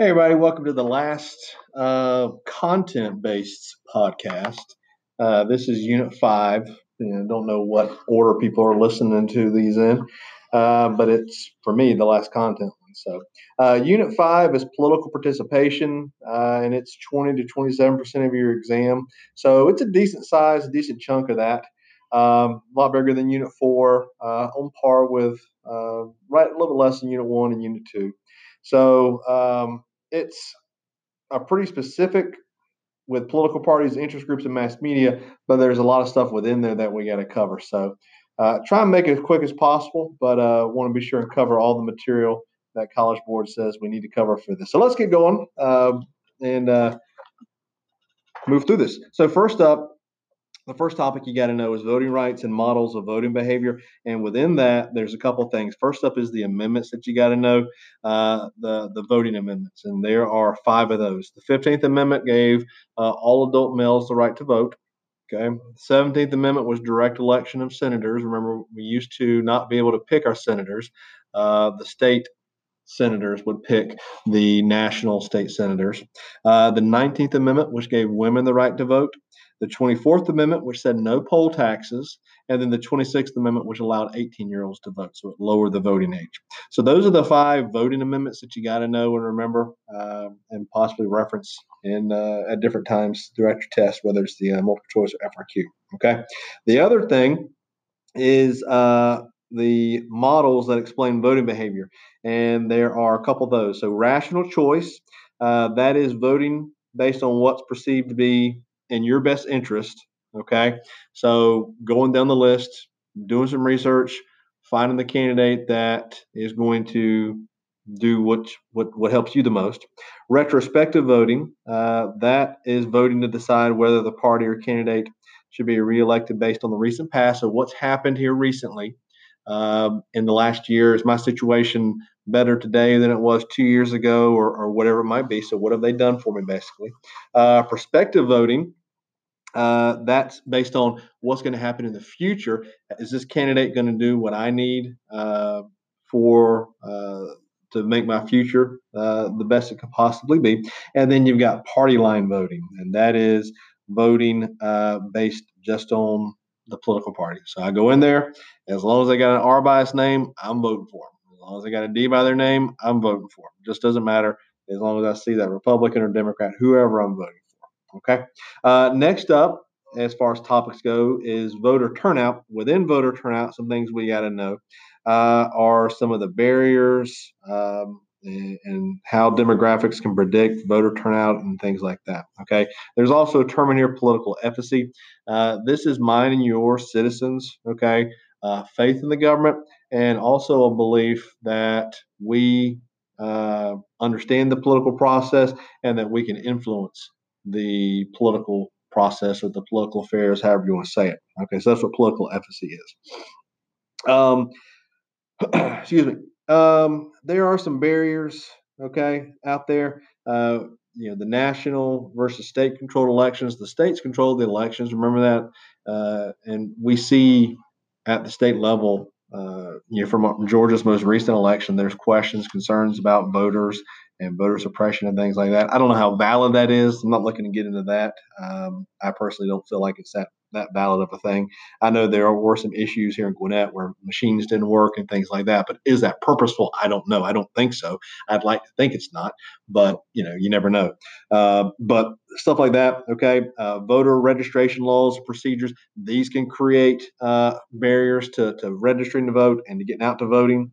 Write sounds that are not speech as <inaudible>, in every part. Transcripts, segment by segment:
Hey, everybody, welcome to the last uh, content based podcast. Uh, this is Unit 5. You know, don't know what order people are listening to these in, uh, but it's, for me, the last content one. So, uh, Unit 5 is political participation, uh, and it's 20 to 27% of your exam. So, it's a decent size, a decent chunk of that. Um, a lot bigger than Unit 4, uh, on par with right a little bit less than Unit 1 and Unit 2. So, um, it's a pretty specific with political parties, interest groups, and mass media, but there's a lot of stuff within there that we got to cover. So uh, try and make it as quick as possible, but uh, want to be sure and cover all the material that College Board says we need to cover for this. So let's get going um, and uh, move through this. So first up, the first topic you got to know is voting rights and models of voting behavior. And within that, there's a couple things. First up is the amendments that you got to know, uh, the the voting amendments, and there are five of those. The 15th Amendment gave uh, all adult males the right to vote. Okay. 17th Amendment was direct election of senators. Remember, we used to not be able to pick our senators. Uh, the state senators would pick the national state senators. Uh, the 19th Amendment, which gave women the right to vote the 24th Amendment, which said no poll taxes, and then the 26th Amendment, which allowed 18 year olds to vote. So it lowered the voting age. So those are the five voting amendments that you got to know and remember uh, and possibly reference in uh, at different times throughout your test, whether it's the uh, multiple choice or FRQ. Okay. The other thing is uh, the models that explain voting behavior, and there are a couple of those. So rational choice, uh, that is voting based on what's perceived to be in your best interest. Okay. So going down the list, doing some research, finding the candidate that is going to do what what what helps you the most. Retrospective voting, uh, that is voting to decide whether the party or candidate should be reelected based on the recent past. So what's happened here recently um, in the last year? Is my situation better today than it was two years ago, or, or whatever it might be? So what have they done for me, basically? Uh, prospective voting uh, that's based on what's going to happen in the future. Is this candidate going to do what I need uh, for uh, to make my future uh, the best it could possibly be? And then you've got party line voting, and that is voting uh, based just on the political party. So I go in there, as long as they got an R by its name, I'm voting for them. As long as they got a D by their name, I'm voting for them. Just doesn't matter as long as I see that Republican or Democrat, whoever I'm voting Okay. Uh, next up, as far as topics go, is voter turnout. Within voter turnout, some things we got to know uh, are some of the barriers um, and, and, how demographics can predict voter turnout and things like that. Okay. There's also a term in here, political efficacy. Uh, this is mine and your citizens. Okay. Uh, faith in the government and also a belief that we uh, understand the political process and that we can influence the political process or the political affairs, however you want to say it. Okay, so that's what political efficacy is. Um, <clears throat> excuse me. Um, there are some barriers, okay, out there. Uh, you know, the national versus state controlled elections. The states control the elections. Remember that. Uh, and we see at the state level, uh, you know, from Georgia's most recent election, there's questions, concerns about voters and voter suppression and things like that. I don't know how valid that is. I'm not looking to get into that. Um, I personally don't feel like it's that that valid of a thing. I know there were some issues here in Gwinnett where machines didn't work and things like that, but is that purposeful? I don't know. I don't think so. I'd like to think it's not, but you know, you never know. Uh, but stuff like that, okay. Uh, voter registration laws, procedures, these can create uh, barriers to, to registering to vote and to getting out to voting.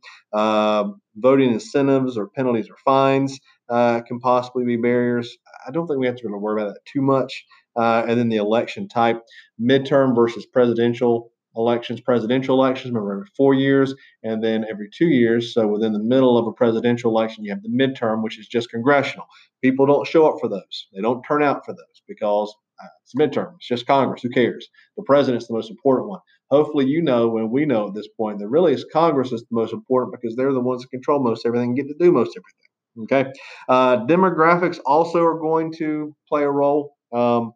Voting incentives or penalties or fines uh, can possibly be barriers. I don't think we have to really worry about that too much. Uh, and then the election type, midterm versus presidential elections, presidential elections, remember every four years, and then every two years. So within the middle of a presidential election, you have the midterm, which is just congressional. People don't show up for those. They don't turn out for those because uh, it's midterm. It's just Congress. Who cares? The president's the most important one. Hopefully, you know, and we know at this point that really it's Congress is the most important because they're the ones that control most everything and get to do most everything. Okay. Uh, demographics also are going to play a role. Um,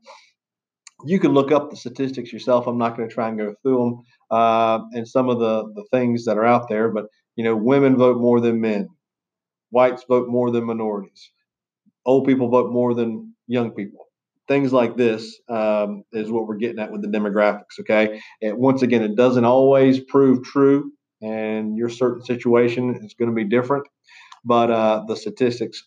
you can look up the statistics yourself. I'm not going to try and go through them uh, and some of the, the things that are out there, but you know, women vote more than men, whites vote more than minorities, old people vote more than young people. Things like this um, is what we're getting at with the demographics. Okay, and once again, it doesn't always prove true, and your certain situation is going to be different. But uh, the statistics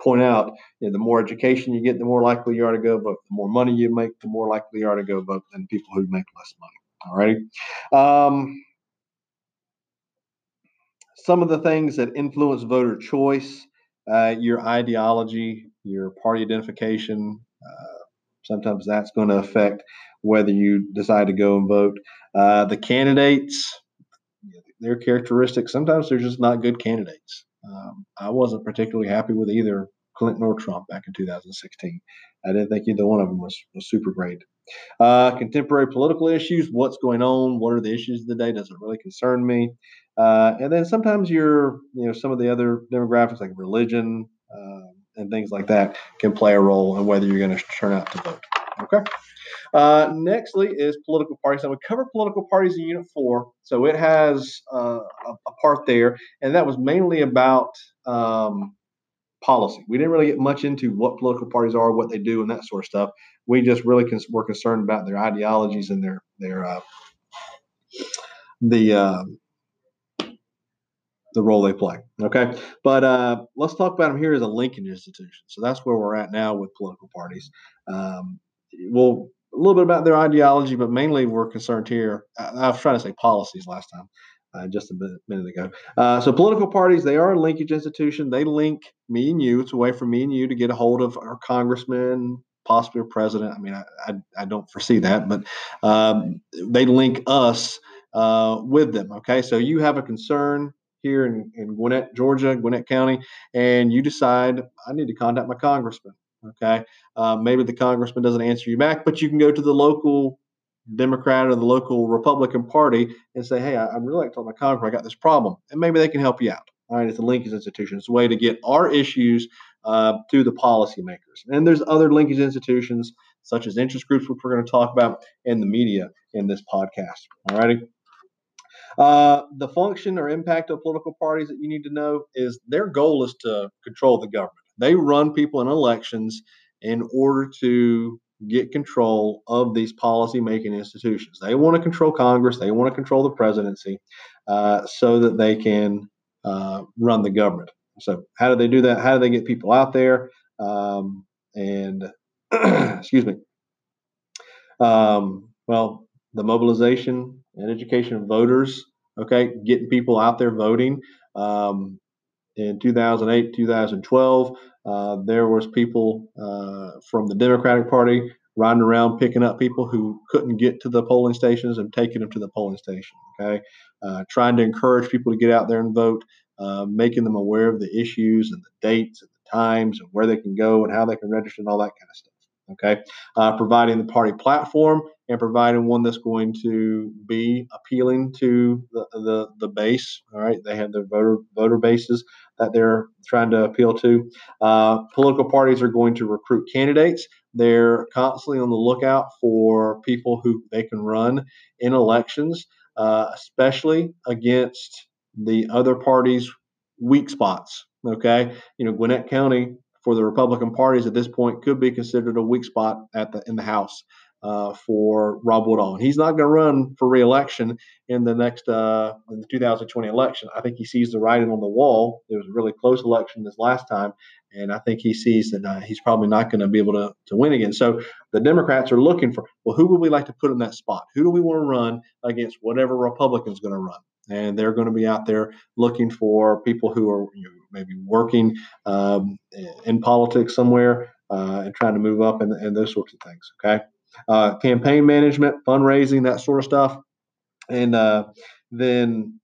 point out you know, the more education you get, the more likely you are to go vote. The more money you make, the more likely you are to go vote than people who make less money. All right. Um, some of the things that influence voter choice, uh, your ideology, your party identification, sometimes that's going to affect whether you decide to go and vote. Uh, the candidates, their characteristics, sometimes they're just not good candidates. Um, I wasn't particularly happy with either Clinton or Trump back in 2016. I didn't think either one of them was, was super great. Uh, contemporary political issues, what's going on? What are the issues of the day? Does it really concern me? Uh, and then sometimes you're, you know, some of the other demographics like religion and things like that can play a role in whether you're going to turn out to vote. Okay. Uh, nextly is political parties. Now we covered political parties in Unit Four, so it has uh, a, a, part there, and that was mainly about um, policy. We didn't really get much into what political parties are, what they do, and that sort of stuff. We just really cons- were concerned about their ideologies and their their uh, the uh, the role they play. Okay, but uh, let's talk about them here as a linkage institution. So that's where we're at now with political parties. Um, we'll a little bit about their ideology, but mainly we're concerned here. I, I was trying to say policies last time, uh, just a minute, minute ago. Uh, so political parties, they are a linkage institution. They link me and you. It's a way for me and you to get a hold of our congressman, possibly a president. I mean, I, I, I don't foresee that, but um, they link us uh, with them. Okay, so you have a concern here in, in Gwinnett, Georgia, Gwinnett County, and you decide I need to contact my congressman. Okay. Uh, maybe the congressman doesn't answer you back, but you can go to the local Democrat or the local Republican Party and say, hey, I, am really like to tell my congressman I got this problem. And maybe they can help you out. All right. It's a linkage institution. It's a way to get our issues uh, to the policymakers. And there's other linkage institutions such as interest groups, which we're going to talk about, and the media in this podcast. All righty. Uh, the function or impact of political parties that you need to know is their goal is to control the government. They run people in elections in order to get control of these policy making institutions. They want to control Congress, they want to control the presidency uh, so that they can uh, run the government. So, how do they do that? How do they get people out there? Um, and, <clears throat> excuse me. Um, well, the mobilization and education of voters, okay, getting people out there voting. Um, in 2008, 2012, uh, there was people uh, from the Democratic Party riding around picking up people who couldn't get to the polling stations and taking them to the polling station. Okay, uh, trying to encourage people to get out there and vote, uh, making them aware of the issues and the dates and the times and where they can go and how they can register and all that kind of stuff. Okay, uh, providing the party platform and providing one that's going to be appealing to the, the, the base. All right, they have their voter voter bases that they're trying to appeal to. Uh, political parties are going to recruit candidates. They're constantly on the lookout for people who they can run in elections, uh, especially against the other parties' weak spots. Okay, you know, Gwinnett County for the Republican parties at this point could be considered a weak spot at the in the House uh, for Rob Woodall. He's not going to run for reelection in the next uh, in the 2020 election. I think he sees the writing on the wall. It was a really close election this last time, and I think he sees that uh, he's probably not going to be able to, to win again. So the Democrats are looking for well, who would we like to put in that spot? Who do we want to run against whatever Republican's going to run? And they're going to be out there looking for people who are you know, maybe working um, in politics somewhere uh, and trying to move up and, and those sorts of things. Okay uh, campaign management, fundraising, that sort of stuff. And uh, then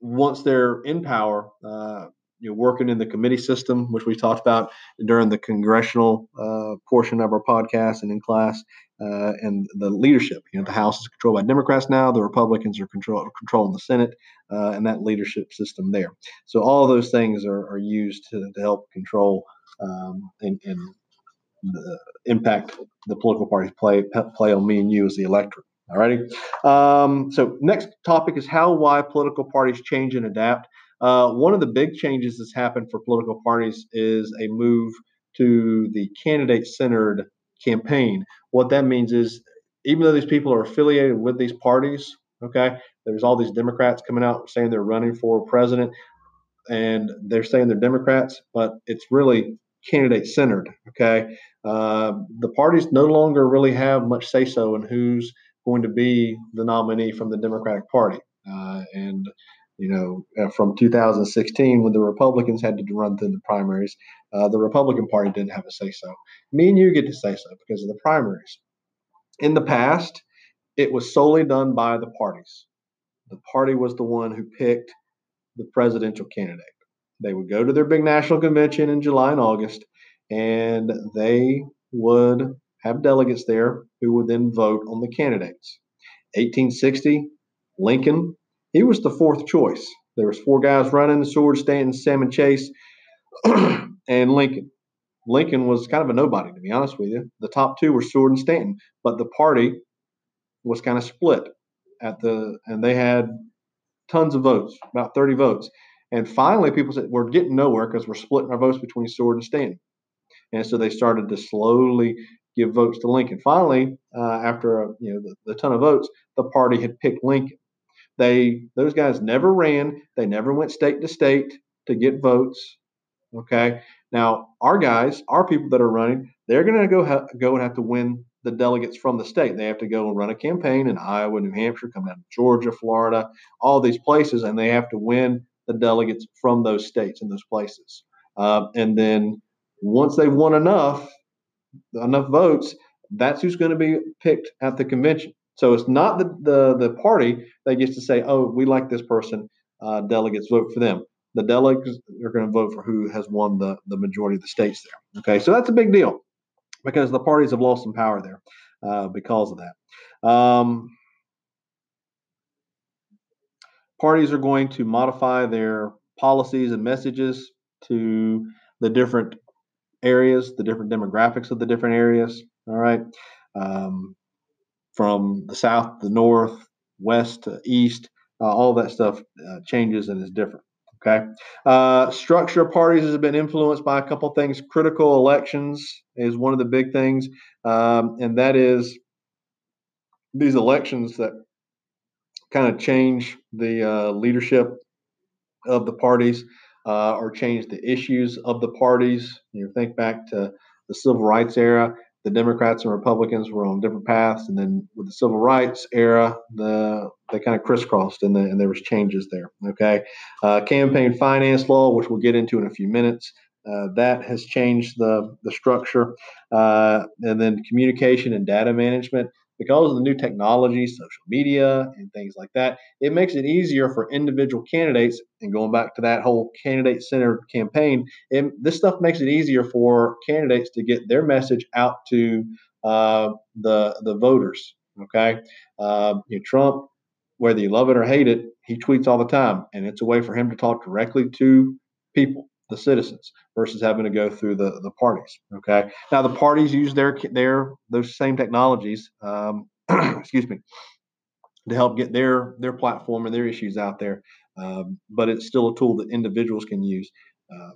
once they're in power, uh, you know, working in the committee system, which we talked about during the congressional uh, portion of our podcast and in class, uh, and the leadership. You know, the House is controlled by Democrats now. The Republicans are control, controlling the Senate uh, and that leadership system there. So all those things are, are used to, to help control um, and, and the impact the political parties play play on me and you as the electorate. All righty. Um, so next topic is how why political parties change and adapt. Uh, one of the big changes that's happened for political parties is a move to the candidate centered campaign. What that means is, even though these people are affiliated with these parties, okay, there's all these Democrats coming out saying they're running for president and they're saying they're Democrats, but it's really candidate centered. Okay, uh, the parties no longer really have much say so in who's going to be the nominee from the Democratic Party. Uh, and you know, uh, from 2016 when the Republicans had to run through the primaries, uh, the Republican Party didn't have a say so. Me and you get to say so because of the primaries. In the past, it was solely done by the parties. The party was the one who picked the presidential candidate. They would go to their big national convention in July and August, and they would have delegates there who would then vote on the candidates. 1860, Lincoln, he was the fourth choice. There was four guys running: Seward, Stanton, Salmon Chase, <clears throat> and Lincoln. Lincoln was kind of a nobody, to be honest with you. The top two were Seward and Stanton, but the party was kind of split at the, and they had tons of votes, about 30 votes. And finally, people said, We're getting nowhere because we're splitting our votes between Seward and Stanton. And so they started to slowly give votes to Lincoln. Finally, uh, after a, you know the, the ton of votes, the party had picked Lincoln. They those guys never ran. They never went state to state to get votes. Okay. Now our guys, our people that are running, they're going to go ha- go and have to win the delegates from the state. They have to go and run a campaign in Iowa, New Hampshire, come down to Georgia, Florida, all these places, and they have to win the delegates from those states and those places. Uh, and then once they've won enough, enough votes, that's who's going to be picked at the convention. So it's not the, the, the party that gets to say, oh, we like this person, uh, delegates vote for them. The delegates are going to vote for who has won the, the majority of the states there. Okay, so that's a big deal because the parties have lost some power there uh, because of that. Um, parties are going to modify their policies and messages to the different areas, the different demographics of the different areas. All right. Um, from the south, the north, west to east, uh, all that stuff uh, changes and is different. Okay. Uh, structure of parties has been influenced by a couple things. Critical elections is one of the big things, um, and that is these elections that kind of change the uh, leadership of the parties uh, or change the issues of the parties. You think back to the civil rights era, the Democrats and Republicans were on different paths, and then with the civil rights era, the they kind of crisscrossed, and, the, and there was changes there. Okay, uh, campaign finance law, which we'll get into in a few minutes, uh, that has changed the the structure, uh, and then communication and data management because of the new technology, social media, and things like that, it makes it easier for individual candidates. And going back to that whole candidate centered campaign, it, this stuff makes it easier for candidates to get their message out to uh, the the voters. Okay, uh, you know, Trump, whether you love it or hate it, he tweets all the time, and it's a way for him to talk directly to people the citizens versus having to go through the, the parties. Okay. Now the parties use their their those same technologies, um, <clears throat> excuse me, to help get their their platform and their issues out there. Um, but it's still a tool that individuals can use. Uh,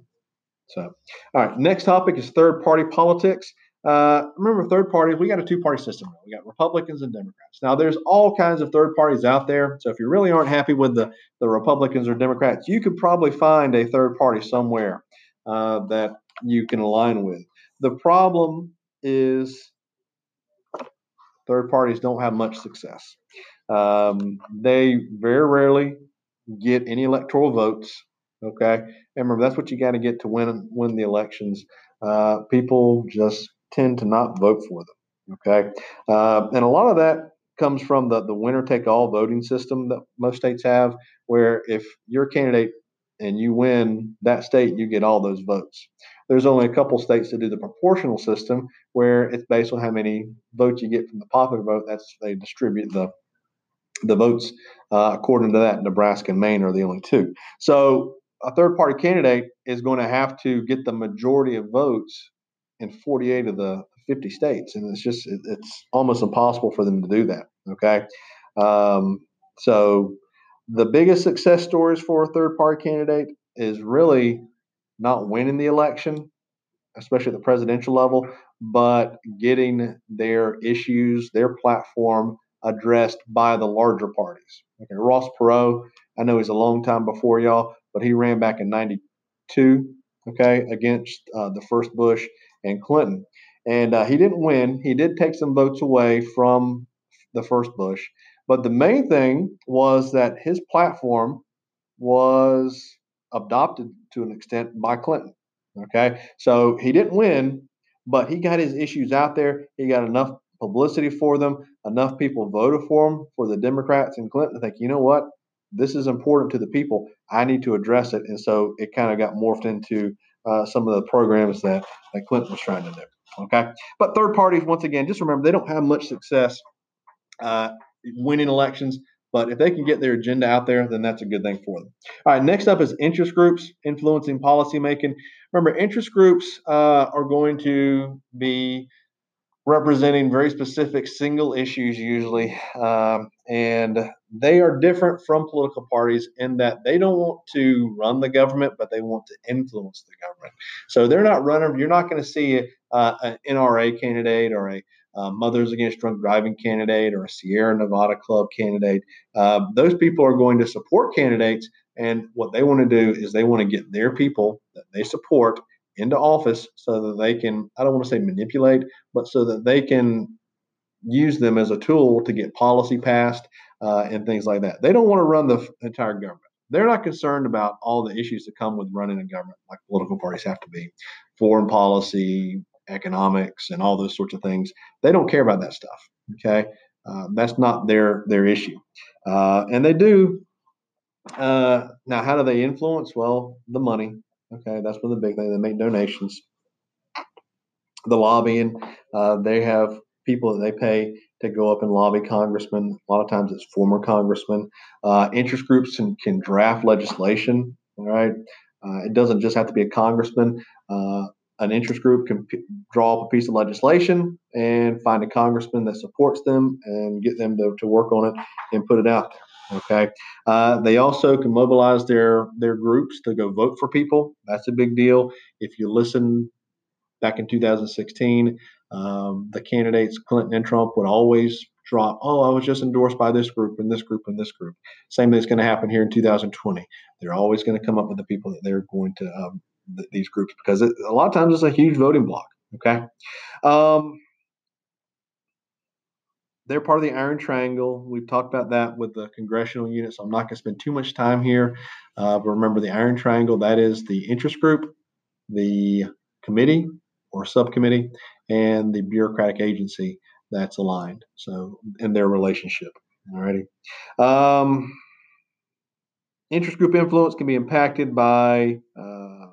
so, all right. Next topic is third party politics. Uh, remember, third parties, we got a two party system. We got Republicans and Democrats. Now, there's all kinds of third parties out there. So, if you really aren't happy with the, the Republicans or Democrats, you could probably find a third party somewhere uh, that you can align with. The problem is third parties don't have much success. Um, they very rarely get any electoral votes. Okay, and remember that's what you got to get to win win the elections. Uh, people just tend to not vote for them. Okay, uh, and a lot of that comes from the the winner take all voting system that most states have, where if your candidate and you win that state, you get all those votes. There's only a couple states that do the proportional system, where it's based on how many votes you get from the popular vote. That's they distribute the the votes uh, according to that. Nebraska and Maine are the only two. So a third party candidate is going to have to get the majority of votes in 48 of the 50 states, and it's just it, it's almost impossible for them to do that. Okay, um, so the biggest success stories for a third party candidate is really not winning the election, especially at the presidential level, but getting their issues, their platform addressed by the larger parties. Okay, Ross Perot, I know he's a long time before y'all, but he ran back in 92, okay, against uh, the first Bush and Clinton. And uh, he didn't win. He did take some votes away from the first Bush. But the main thing was that his platform was adopted to an extent by Clinton. Okay. So he didn't win, but he got his issues out there. He got enough publicity for them. Enough people voted for him for the Democrats and Clinton to think, you know what? This is important to the people. I need to address it. And so it kind of got morphed into uh, some of the programs that, that Clinton was trying to do. Okay. But third parties, once again, just remember they don't have much success uh, winning elections. But if they can get their agenda out there, then that's a good thing for them. All right, next up is interest groups influencing policymaking. Remember, interest groups uh, are going to be representing very specific single issues usually um, and they are different from political parties in that they don't want to run the government but they want to influence the government. So they're not running you're not going to see uh, an nra candidate or a uh, mothers against drunk driving candidate or a sierra nevada club candidate. Uh, those people are going to support candidates and what they want to do is they want to get their people that they support into office so that they can, I don't want to say manipulate, but so that they can use them as a tool to get policy passed uh, and things like that. They don't want to run the entire government. They're not concerned about all the issues that come with running a government, like political parties have to be, foreign policy, economics, and all those sorts of things. They don't care about that stuff. Okay, uh, that's not their their issue, uh, and they do. Uh, now, how do they influence? Well, the money. Okay, that's one of the big things. They make donations. The lobbying, uh, they have people that they pay to go up and lobby congressmen. A lot of times it's former congressmen. Uh, interest groups can, can, draft legislation. All right, uh, it doesn't just have to be a congressman. Uh, an interest group can p- draw up a piece of legislation and find a congressman that supports them and get them to, to work on it and put it out there. Okay. Uh, they also can mobilize their their groups to go vote for people. That's a big deal. If you listen back in 2016, um, the candidates Clinton and Trump would always drop, "Oh, I was just endorsed by this group and this group and this group." Same thing is going to happen here in 2020. They're always going to come up with the people that they're going to um, th- these groups because it, a lot of times it's a huge voting block. Okay. Um, they're part of the Iron Triangle. We've talked about that with the congressional unit, so I'm not going to spend too much time here. Uh, but remember, the Iron Triangle that is the interest group, the committee or subcommittee, and the bureaucratic agency that's aligned. So, in their relationship. Alrighty. Um, interest group influence can be impacted by uh,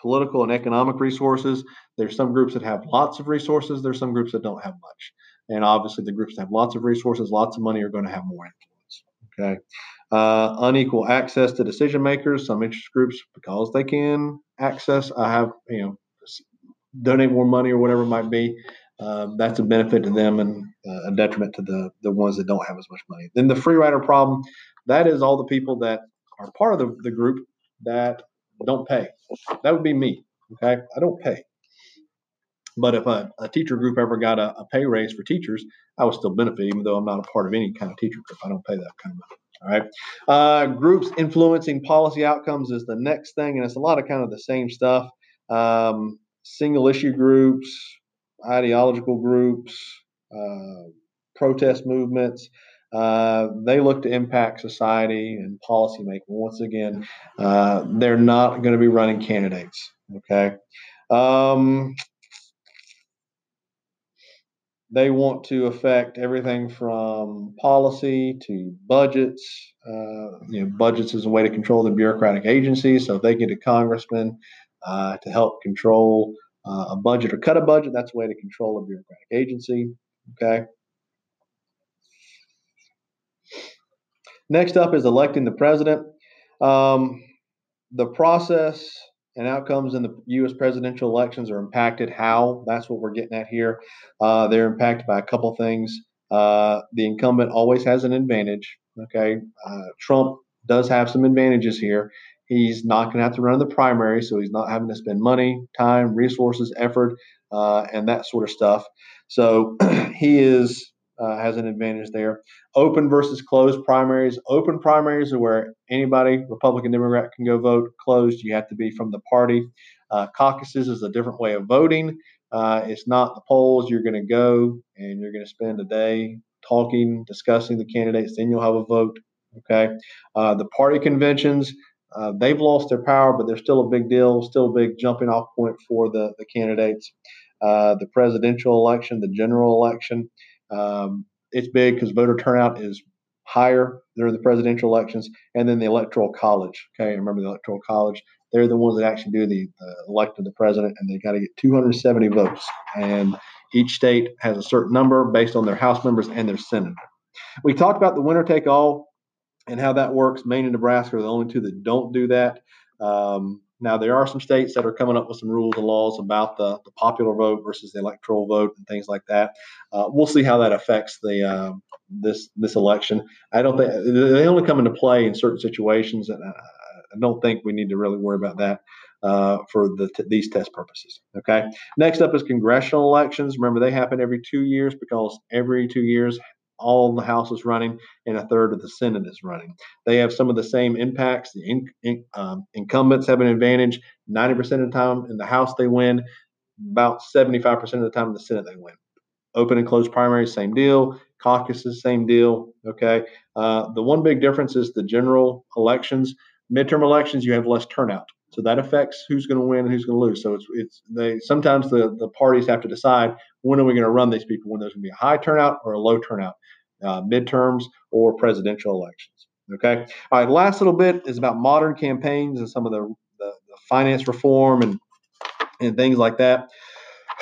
political and economic resources. There's some groups that have lots of resources. There's some groups that don't have much. And obviously, the groups that have lots of resources, lots of money, are going to have more influence. Okay. Uh, unequal access to decision makers. Some interest groups, because they can access, I have, you know, donate more money or whatever it might be. Um, that's a benefit to them and uh, a detriment to the the ones that don't have as much money. Then the free rider problem, that is all the people that are part of the, the group that don't pay. That would be me. Okay, I don't pay. But if a, a teacher group ever got a, a, pay raise for teachers, I would still benefit, even though I'm not a part of any kind of teacher group. I don't pay that kind of money. All right. Uh, groups influencing policy outcomes is the next thing, and it's a lot of kind of the same stuff. Um, single issue groups, ideological groups, uh, protest movements. Uh, they look to impact society and policymaking. Once again, uh, they're not going to be running candidates. Okay. Um, they want to affect everything from policy to budgets. Uh, you know, budgets is a way to control the bureaucratic agencies. So if they get a congressman uh, to help control uh, a budget or cut a budget, that's a way to control a bureaucratic agency. Okay. Next up is electing the president. Um, the process and outcomes in the U.S. presidential elections are impacted. How? That's what we're getting at here. Uh, they're impacted by a couple things. Uh, the incumbent always has an advantage. Okay, uh, Trump does have some advantages here. He's not going to have to run the primary, so he's not having to spend money, time, resources, effort, uh, and that sort of stuff. So <clears throat> he is uh, has an advantage there. Open versus closed primaries. Open primaries are where anybody, Republican, Democrat, can go vote. Closed, you have to be from the party. Uh, caucuses is a different way of voting. Uh, it's not the polls. You're going to go and you're going to spend a day talking, discussing the candidates. Then you'll have a vote. Okay. Uh, the party conventions. Uh, they've lost their power, but they're still a big deal, still a big jumping off point for the, the candidates. Uh, the presidential election, the general election, um, it's big because voter turnout is higher during the presidential elections, and then the electoral college. Okay, remember the electoral college? They're the ones that actually do the, the elect of the president, and they got to get 270 votes. And each state has a certain number based on their House members and their senator. We talked about the winner take all and how that works. Maine and Nebraska are the only two that don't do that. Um, now, there are some states that are coming up with some rules and laws about the, the popular vote versus the electoral vote and things like that. Uh, we'll see how that affects the uh, this this election. I don't think they only come into play in certain situations, and I don't think we need to really worry about that. Uh, for the t- these test purposes. Okay. Next up is congressional elections. Remember, they happen every two years because every two years all the House is running and a third of the Senate is running. They have some of the same impacts. The in, in, um, incumbents have an advantage 90% of the time in the House they win, about 75% of the time in the Senate they win. Open and closed primaries, same deal. Caucuses, same deal. Okay. Uh, the one big difference is the general elections. Midterm elections, you have less turnout. So that affects who's going to win and who's going to lose. So it's it's they sometimes the the parties have to decide when are we going to run these people when there's going to be a high turnout or a low turnout, uh, midterms or presidential elections. Okay. All right. Last little bit is about modern campaigns and some of the, the, the finance reform and and things like that.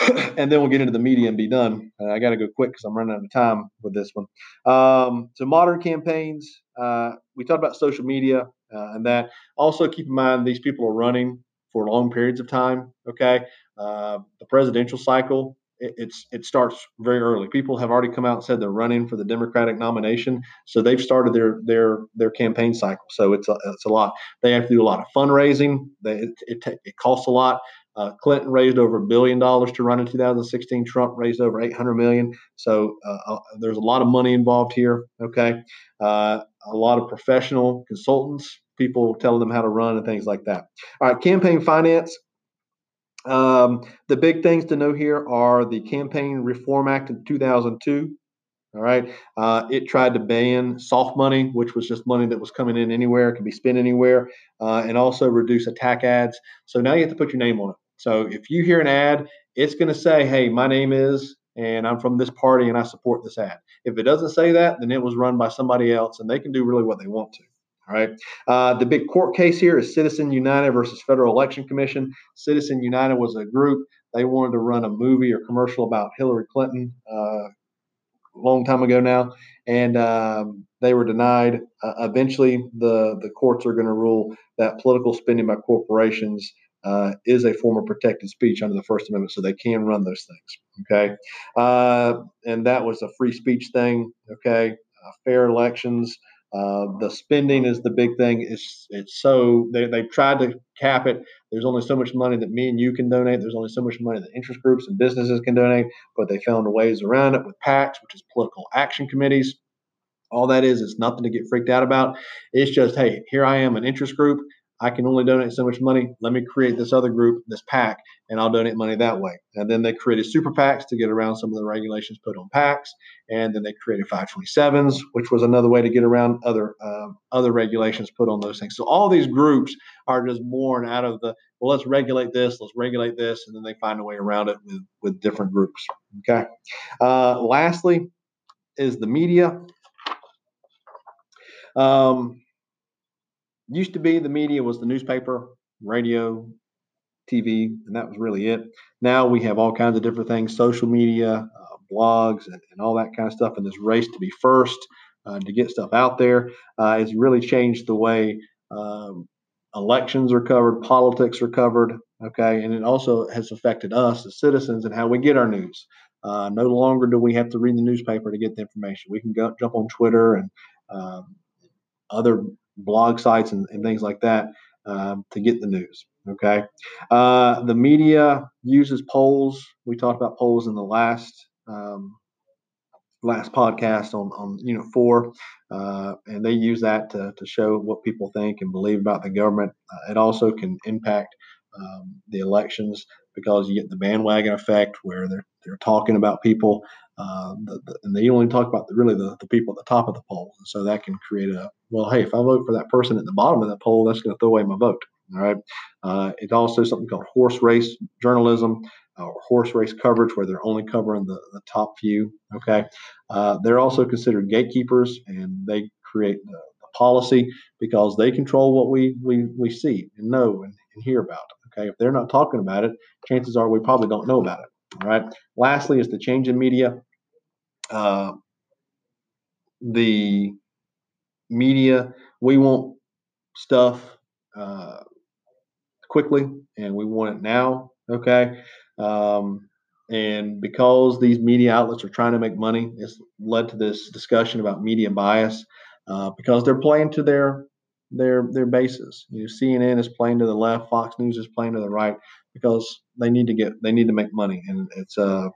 <clears throat> and then we'll get into the media and be done. Uh, I got to go quick because I'm running out of time with this one. Um, so modern campaigns. Uh, we talked about social media uh, and that. Also, keep in mind these people are running for long periods of time. Okay, uh, the presidential cycle it, it's it starts very early. People have already come out and said they're running for the Democratic nomination, so they've started their their their campaign cycle. So it's a, it's a lot. They have to do a lot of fundraising. They, it, it, it costs a lot. Uh, Clinton raised over a billion dollars to run in 2016. Trump raised over 800 million. So uh, uh, there's a lot of money involved here. Okay, uh, a lot of professional consultants people telling them how to run and things like that. All right, campaign finance. Um, the big things to know here are the Campaign Reform Act in 2002. All right, uh, it tried to ban soft money, which was just money that was coming in anywhere, could be spent anywhere, uh, and also reduce attack ads. So now you have to put your name on it. So if you hear an ad, it's going to say, "Hey, my name is." And I'm from this party and I support this ad. If it doesn't say that, then it was run by somebody else and they can do really what they want to. All right. Uh, the big court case here is Citizen United versus Federal Election Commission. Citizen United was a group. They wanted to run a movie or commercial about Hillary Clinton uh, a long time ago now, and um, they were denied. Uh, eventually, the, the courts are going to rule that political spending by corporations uh, is a form of protected speech under the First Amendment, so they can run those things. Okay. Uh, and that was a free speech thing. Okay. Uh, fair elections. Uh, the spending is the big thing. It's it's so they they've tried to cap it. There's only so much money that me and you can donate. There's only so much money that interest groups and businesses can donate. But they found ways around it with PACs, which is political action committees. All that is is nothing to get freaked out about. It's just hey, here I am, an interest group. I can only donate so much money. Let me create this other group, this PAC, and I'll donate money that way. And then they created super PACs to get around some of the regulations put on PACs. And then they created 527s, which was another way to get around other um, other regulations put on those things. So all these groups are just born out of the well, let's regulate this, let's regulate this, and then they find a way around it with with different groups. Okay. Uh, lastly, is the media. Um, used to be the media was the newspaper, radio, TV, and that was really it. Now we have all kinds of different things social media, uh, blogs, and, and, all that kind of stuff. And this race to be first, uh, to get stuff out there, uh, has really changed the way um, elections are covered, politics are covered. Okay. And it also has affected us as citizens and how we get our news. Uh, no longer do we have to read the newspaper to get the information. We can go, jump on Twitter and um, other blog sites and, and things like that um, to get the news. Okay. Uh, the media uses polls. We talked about polls in the last um, last podcast on, on Unit 4, uh, and they use that to, to show what people think and believe about the government. Uh, it also can impact um, the elections because you get the bandwagon effect where they're, they're talking about people, uh, the, and they only talk about the, really the, the people at the top of the poll. And so that can create a, well, hey, if I vote for that person at the bottom of that poll, that's going to throw away my vote. All right. Uh, it's also something called horse race journalism or horse race coverage, where they're only covering the, the top few. Okay. Uh, they're also considered gatekeepers, and they create the, the, policy because they control what we we, we see and know and, and hear about. Okay. If they're not talking about it, chances are we probably don't know about it. All right. Lastly, is the change in media. Uh, the media, we want stuff uh, quickly and we want it now. Okay. Um, and because these media outlets are trying to make money, it's led to this discussion about media bias uh, because they're playing to their their their bases. You know, CNN is playing to the left, Fox News is playing to the right because they need to get they need to make money, and it's uh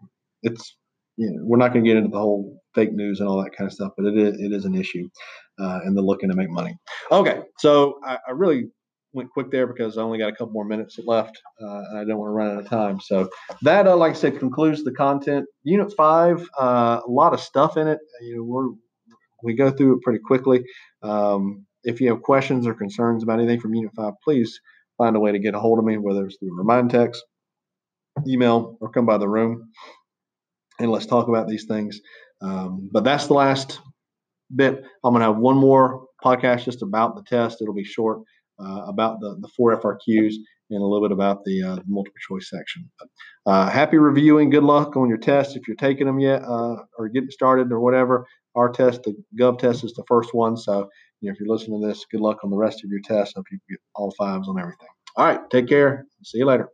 it's you know, we're not going to get into the whole fake news and all that kind of stuff, but it is it is an issue, uh, and they're looking to make money. Okay, so I, I really went quick there because I only got a couple more minutes left, uh, and I don't want to run out of time. So that, uh, like I said, concludes the content. Unit five, uh, a lot of stuff in it. You know, we're we go through it pretty quickly. Um, if you have questions or concerns about anything from Unit five, please find a way to get a hold of me, whether it's through remind text, email, or come by the room, and let's talk about these things. Um, but that's the last bit. I'm going to have one more podcast just about the test. It'll be short uh, about the, the four FRQs and a little bit about the, uh, multiple choice section. Uh, happy reviewing. Good luck on your test if you're taking them yet uh, or getting started or whatever. Our test, the Gov test, is the first one. So you know, if you're listening to this, good luck on the rest of your tests. Hope you get all fives on everything. All right. Take care. See you later.